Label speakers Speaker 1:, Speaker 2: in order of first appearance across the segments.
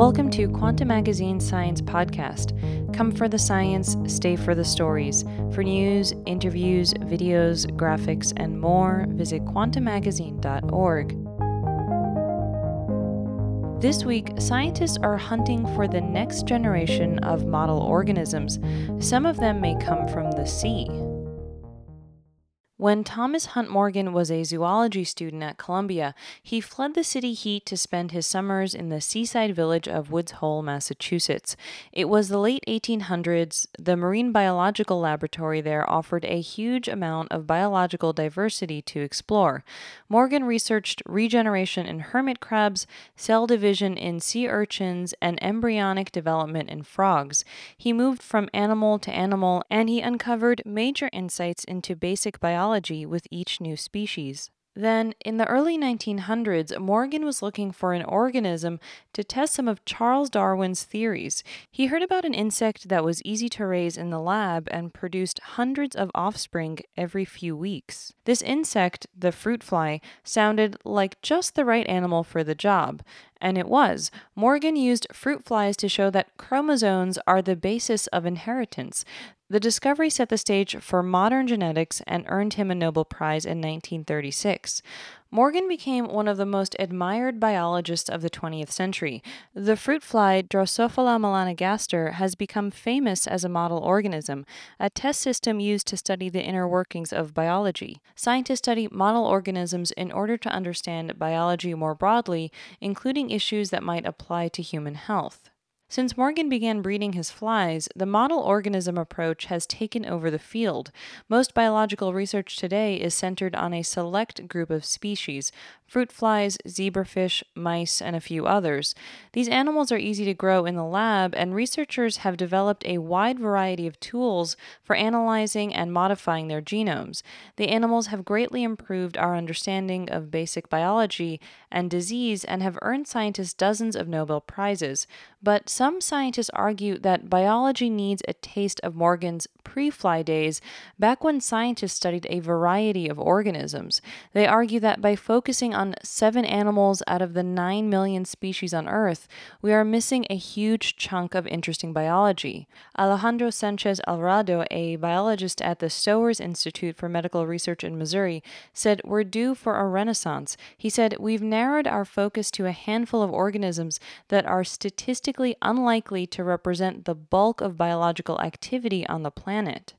Speaker 1: Welcome to Quanta Magazine Science Podcast. Come for the science, stay for the stories. For news, interviews, videos, graphics, and more, visit quantamagazine.org. This week, scientists are hunting for the next generation of model organisms. Some of them may come from the sea. When Thomas Hunt Morgan was a zoology student at Columbia, he fled the city heat to spend his summers in the seaside village of Woods Hole, Massachusetts. It was the late 1800s. The Marine Biological Laboratory there offered a huge amount of biological diversity to explore. Morgan researched regeneration in hermit crabs, cell division in sea urchins, and embryonic development in frogs. He moved from animal to animal and he uncovered major insights into basic biology with each new species. Then, in the early 1900s, Morgan was looking for an organism to test some of Charles Darwin's theories. He heard about an insect that was easy to raise in the lab and produced hundreds of offspring every few weeks. This insect, the fruit fly, sounded like just the right animal for the job, and it was. Morgan used fruit flies to show that chromosomes are the basis of inheritance. The discovery set the stage for modern genetics and earned him a Nobel Prize in 1936. Morgan became one of the most admired biologists of the 20th century. The fruit fly Drosophila melanogaster has become famous as a model organism, a test system used to study the inner workings of biology. Scientists study model organisms in order to understand biology more broadly, including issues that might apply to human health. Since Morgan began breeding his flies, the model organism approach has taken over the field. Most biological research today is centered on a select group of species fruit flies, zebrafish, mice, and a few others. These animals are easy to grow in the lab, and researchers have developed a wide variety of tools for analyzing and modifying their genomes. The animals have greatly improved our understanding of basic biology and disease and have earned scientists dozens of Nobel Prizes. But some scientists argue that biology needs a taste of Morgan's pre fly days, back when scientists studied a variety of organisms. They argue that by focusing on seven animals out of the 9 million species on Earth, we are missing a huge chunk of interesting biology. Alejandro Sanchez Alvarado, a biologist at the Stowers Institute for Medical Research in Missouri, said, We're due for a renaissance. He said, We've narrowed our focus to a handful of organisms that are statistically unlikely to represent the bulk of biological activity on the planet.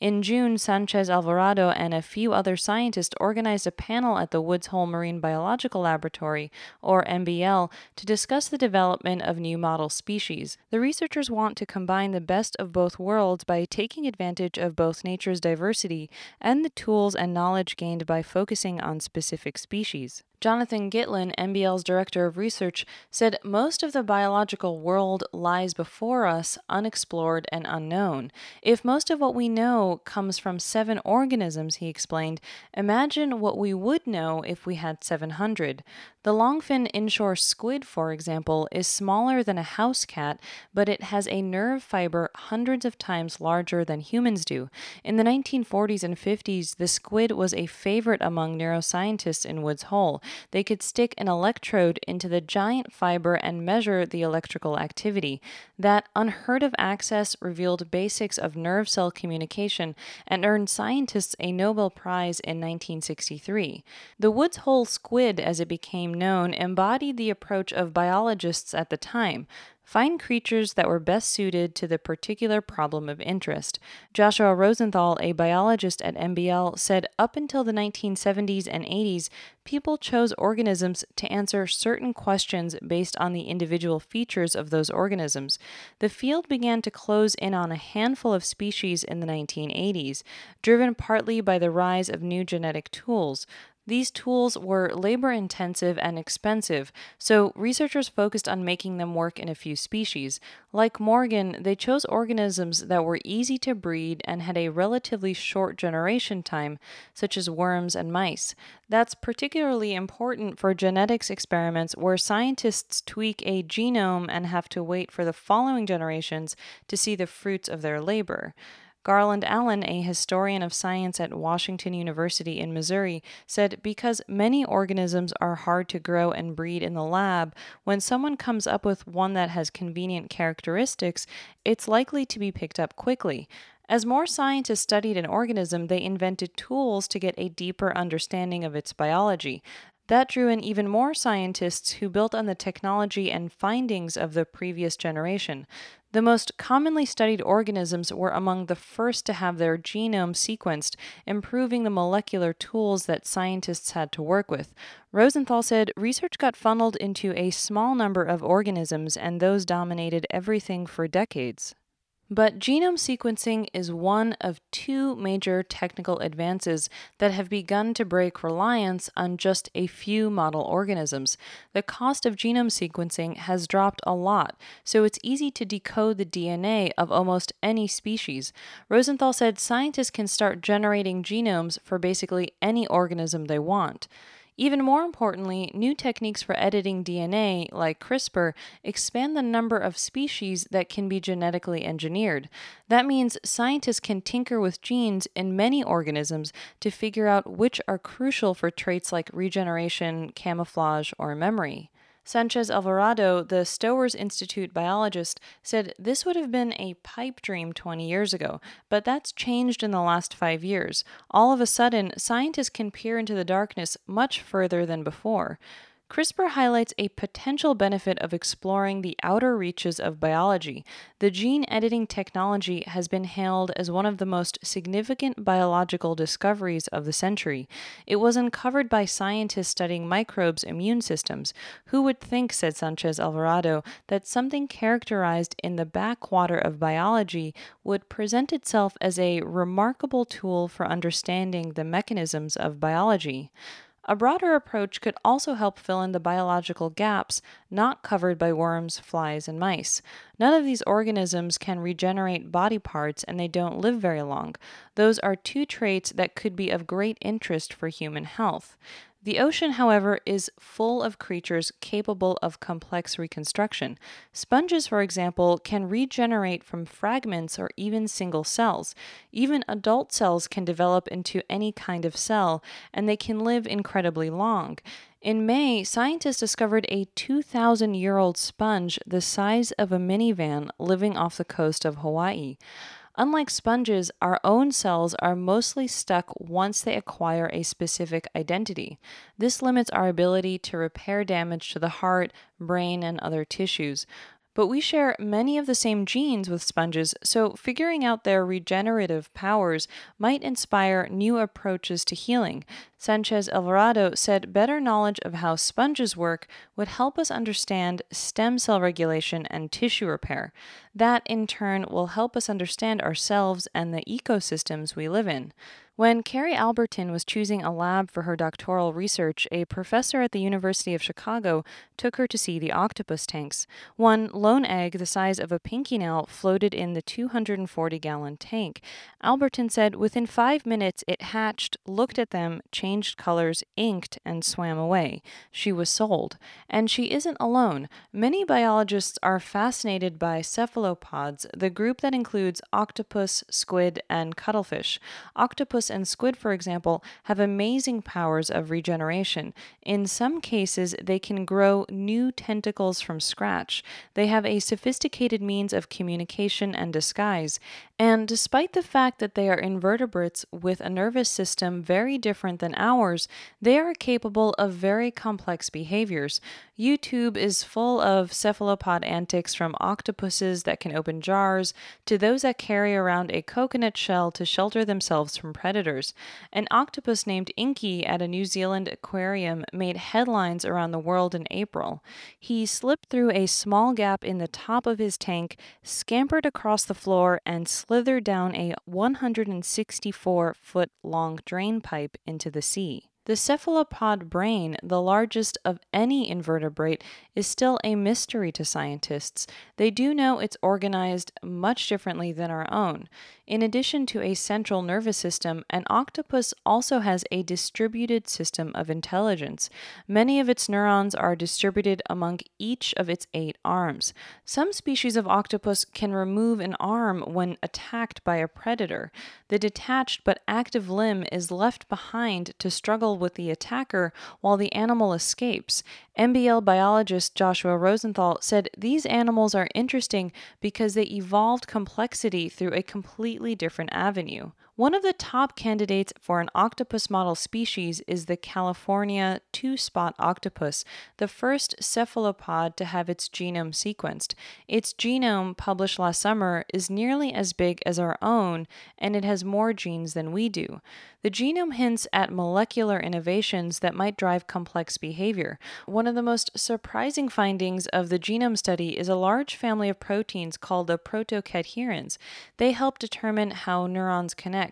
Speaker 1: In June, Sanchez Alvarado and a few other scientists organized a panel at the Woods Hole Marine Biological Laboratory, or MBL, to discuss the development of new model species. The researchers want to combine the best of both worlds by taking advantage of both nature's diversity and the tools and knowledge gained by focusing on specific species. Jonathan Gitlin, MBL's director of research, said most of the biological world lies before us, unexplored and unknown. If most of what we know comes from seven organisms, he explained, imagine what we would know if we had 700. The longfin inshore squid, for example, is smaller than a house cat, but it has a nerve fiber hundreds of times larger than humans do. In the 1940s and 50s, the squid was a favorite among neuroscientists in Woods Hole. They could stick an electrode into the giant fiber and measure the electrical activity. That unheard of access revealed basics of nerve cell communication and earned scientists a Nobel Prize in 1963. The Woods Hole squid, as it became became known embodied the approach of biologists at the time find creatures that were best suited to the particular problem of interest. Joshua Rosenthal, a biologist at MBL, said up until the 1970s and 80s, people chose organisms to answer certain questions based on the individual features of those organisms. The field began to close in on a handful of species in the 1980s, driven partly by the rise of new genetic tools. These tools were labor intensive and expensive, so researchers focused on making them work in a few species. Like Morgan, they chose organisms that were easy to breed and had a relatively short generation time, such as worms and mice. That's particularly important for genetics experiments where scientists tweak a genome and have to wait for the following generations to see the fruits of their labor. Garland Allen, a historian of science at Washington University in Missouri, said because many organisms are hard to grow and breed in the lab, when someone comes up with one that has convenient characteristics, it's likely to be picked up quickly. As more scientists studied an organism, they invented tools to get a deeper understanding of its biology. That drew in even more scientists who built on the technology and findings of the previous generation. The most commonly studied organisms were among the first to have their genome sequenced, improving the molecular tools that scientists had to work with. Rosenthal said research got funneled into a small number of organisms, and those dominated everything for decades. But genome sequencing is one of two major technical advances that have begun to break reliance on just a few model organisms. The cost of genome sequencing has dropped a lot, so it's easy to decode the DNA of almost any species. Rosenthal said scientists can start generating genomes for basically any organism they want. Even more importantly, new techniques for editing DNA, like CRISPR, expand the number of species that can be genetically engineered. That means scientists can tinker with genes in many organisms to figure out which are crucial for traits like regeneration, camouflage, or memory. Sanchez Alvarado, the Stowers Institute biologist, said this would have been a pipe dream 20 years ago, but that's changed in the last five years. All of a sudden, scientists can peer into the darkness much further than before. CRISPR highlights a potential benefit of exploring the outer reaches of biology. The gene editing technology has been hailed as one of the most significant biological discoveries of the century. It was uncovered by scientists studying microbes' immune systems. Who would think, said Sanchez Alvarado, that something characterized in the backwater of biology would present itself as a remarkable tool for understanding the mechanisms of biology? A broader approach could also help fill in the biological gaps not covered by worms, flies, and mice. None of these organisms can regenerate body parts and they don't live very long. Those are two traits that could be of great interest for human health. The ocean, however, is full of creatures capable of complex reconstruction. Sponges, for example, can regenerate from fragments or even single cells. Even adult cells can develop into any kind of cell, and they can live incredibly long. In May, scientists discovered a 2,000 year old sponge the size of a minivan living off the coast of Hawaii. Unlike sponges, our own cells are mostly stuck once they acquire a specific identity. This limits our ability to repair damage to the heart, brain, and other tissues. But we share many of the same genes with sponges, so figuring out their regenerative powers might inspire new approaches to healing. Sanchez Alvarado said better knowledge of how sponges work would help us understand stem cell regulation and tissue repair. That, in turn, will help us understand ourselves and the ecosystems we live in. When Carrie Albertin was choosing a lab for her doctoral research, a professor at the University of Chicago took her to see the octopus tanks. One lone egg the size of a pinky nail floated in the 240 gallon tank. Albertin said within five minutes it hatched, looked at them, changed colors, inked, and swam away. She was sold. And she isn't alone. Many biologists are fascinated by cephalopods, the group that includes octopus, squid, and cuttlefish. Octopus and squid, for example, have amazing powers of regeneration. In some cases, they can grow new tentacles from scratch. They have a sophisticated means of communication and disguise. And despite the fact that they are invertebrates with a nervous system very different than ours, they are capable of very complex behaviors. YouTube is full of cephalopod antics from octopuses that can open jars to those that carry around a coconut shell to shelter themselves from predators. An octopus named Inky at a New Zealand aquarium made headlines around the world in April. He slipped through a small gap in the top of his tank, scampered across the floor, and slithered down a 164 foot long drain pipe into the sea. The cephalopod brain, the largest of any invertebrate, is still a mystery to scientists. They do know it's organized much differently than our own. In addition to a central nervous system, an octopus also has a distributed system of intelligence. Many of its neurons are distributed among each of its eight arms. Some species of octopus can remove an arm when attacked by a predator. The detached but active limb is left behind to struggle with the attacker while the animal escapes. MBL biologist Joshua Rosenthal said these animals are interesting because they evolved complexity through a completely different avenue. One of the top candidates for an octopus model species is the California two spot octopus, the first cephalopod to have its genome sequenced. Its genome, published last summer, is nearly as big as our own, and it has more genes than we do. The genome hints at molecular innovations that might drive complex behavior. One of the most surprising findings of the genome study is a large family of proteins called the protocadherins. They help determine how neurons connect.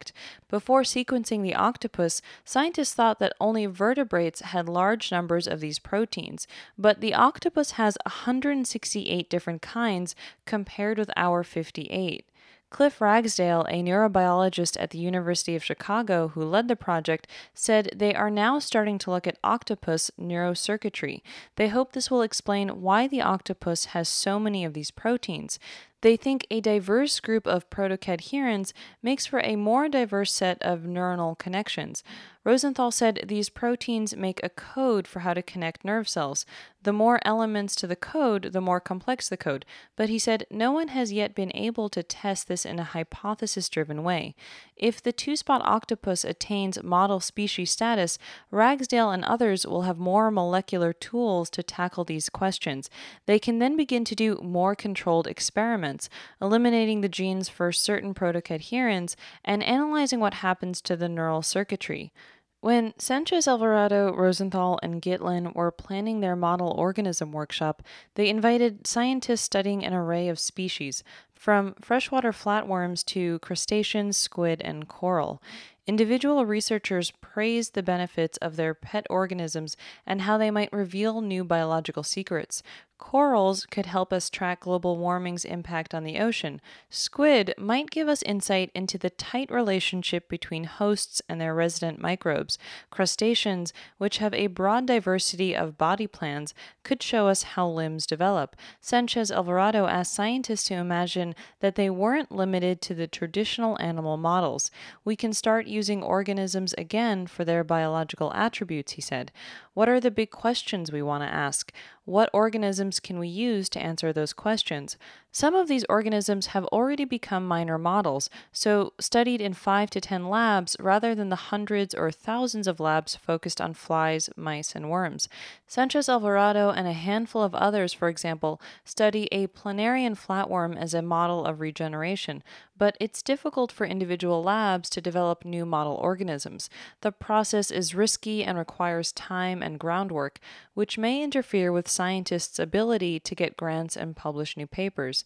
Speaker 1: Before sequencing the octopus, scientists thought that only vertebrates had large numbers of these proteins, but the octopus has 168 different kinds compared with our 58. Cliff Ragsdale, a neurobiologist at the University of Chicago who led the project, said they are now starting to look at octopus neurocircuitry. They hope this will explain why the octopus has so many of these proteins. They think a diverse group of protocadherins makes for a more diverse set of neuronal connections. Rosenthal said these proteins make a code for how to connect nerve cells. The more elements to the code, the more complex the code. But he said no one has yet been able to test this in a hypothesis driven way. If the two spot octopus attains model species status, Ragsdale and others will have more molecular tools to tackle these questions. They can then begin to do more controlled experiments, eliminating the genes for certain protocadherins and analyzing what happens to the neural circuitry. When Sanchez Alvarado, Rosenthal, and Gitlin were planning their model organism workshop, they invited scientists studying an array of species, from freshwater flatworms to crustaceans, squid, and coral. Individual researchers praised the benefits of their pet organisms and how they might reveal new biological secrets. Corals could help us track global warming's impact on the ocean. Squid might give us insight into the tight relationship between hosts and their resident microbes. Crustaceans, which have a broad diversity of body plans, could show us how limbs develop. Sanchez Alvarado asked scientists to imagine that they weren't limited to the traditional animal models. We can start using organisms again for their biological attributes, he said. What are the big questions we want to ask? What organisms can we use to answer those questions? Some of these organisms have already become minor models, so studied in 5 to 10 labs rather than the hundreds or thousands of labs focused on flies, mice, and worms. Sanchez Alvarado and a handful of others, for example, study a planarian flatworm as a model of regeneration, but it's difficult for individual labs to develop new model organisms. The process is risky and requires time and groundwork, which may interfere with scientists' ability to get grants and publish new papers.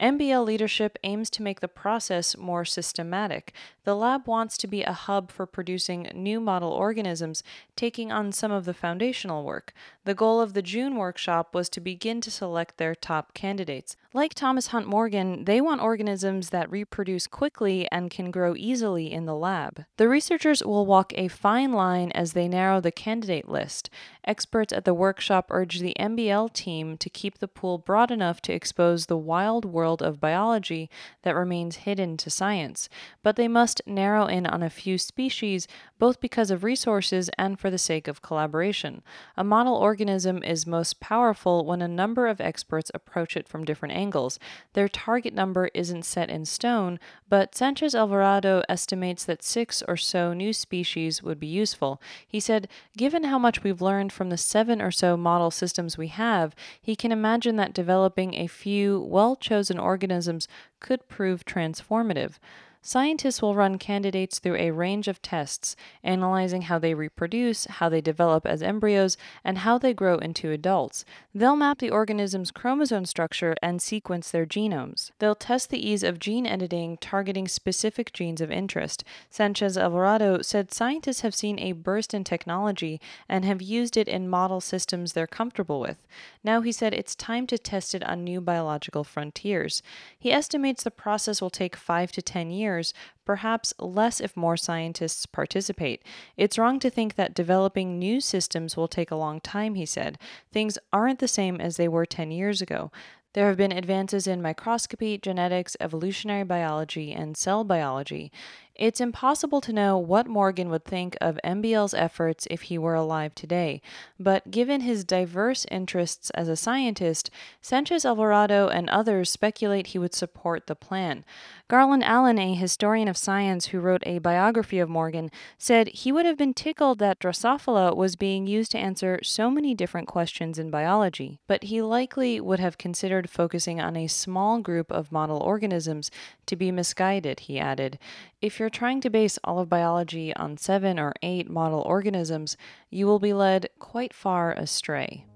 Speaker 1: MBL leadership aims to make the process more systematic. The lab wants to be a hub for producing new model organisms, taking on some of the foundational work. The goal of the June workshop was to begin to select their top candidates. Like Thomas Hunt Morgan, they want organisms that reproduce quickly and can grow easily in the lab. The researchers will walk a fine line as they narrow the candidate list. Experts at the workshop urge the MBL team to keep the pool broad enough to expose the wild world of biology that remains hidden to science, but they must narrow in on a few species both because of resources and for the sake of collaboration. A model organism is most powerful when a number of experts approach it from different angles. Their target number isn't set in stone, but Sanchez Alvarado estimates that six or so new species would be useful. He said, Given how much we've learned from the seven or so model systems we have, he can imagine that developing a few well chosen organisms could prove transformative. Scientists will run candidates through a range of tests, analyzing how they reproduce, how they develop as embryos, and how they grow into adults. They'll map the organism's chromosome structure and sequence their genomes. They'll test the ease of gene editing targeting specific genes of interest. Sanchez Alvarado said scientists have seen a burst in technology and have used it in model systems they're comfortable with. Now he said it's time to test it on new biological frontiers. He estimates the process will take 5 to 10 years years, perhaps less if more scientists participate. It's wrong to think that developing new systems will take a long time, he said. Things aren't the same as they were 10 years ago. There have been advances in microscopy, genetics, evolutionary biology, and cell biology. It's impossible to know what Morgan would think of MBL's efforts if he were alive today, but given his diverse interests as a scientist, Sanchez Alvarado and others speculate he would support the plan. Garland Allen, a historian of science who wrote a biography of Morgan, said he would have been tickled that Drosophila was being used to answer so many different questions in biology, but he likely would have considered focusing on a small group of model organisms to be misguided, he added. If you're trying to base all of biology on seven or eight model organisms, you will be led quite far astray.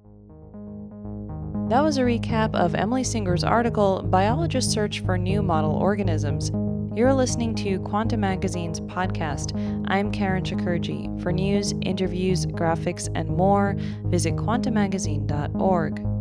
Speaker 1: That was a recap of Emily Singer's article, Biologists Search for New Model Organisms. You're listening to Quanta Magazine's podcast. I'm Karen Chakurji. For news, interviews, graphics, and more, visit quantamagazine.org.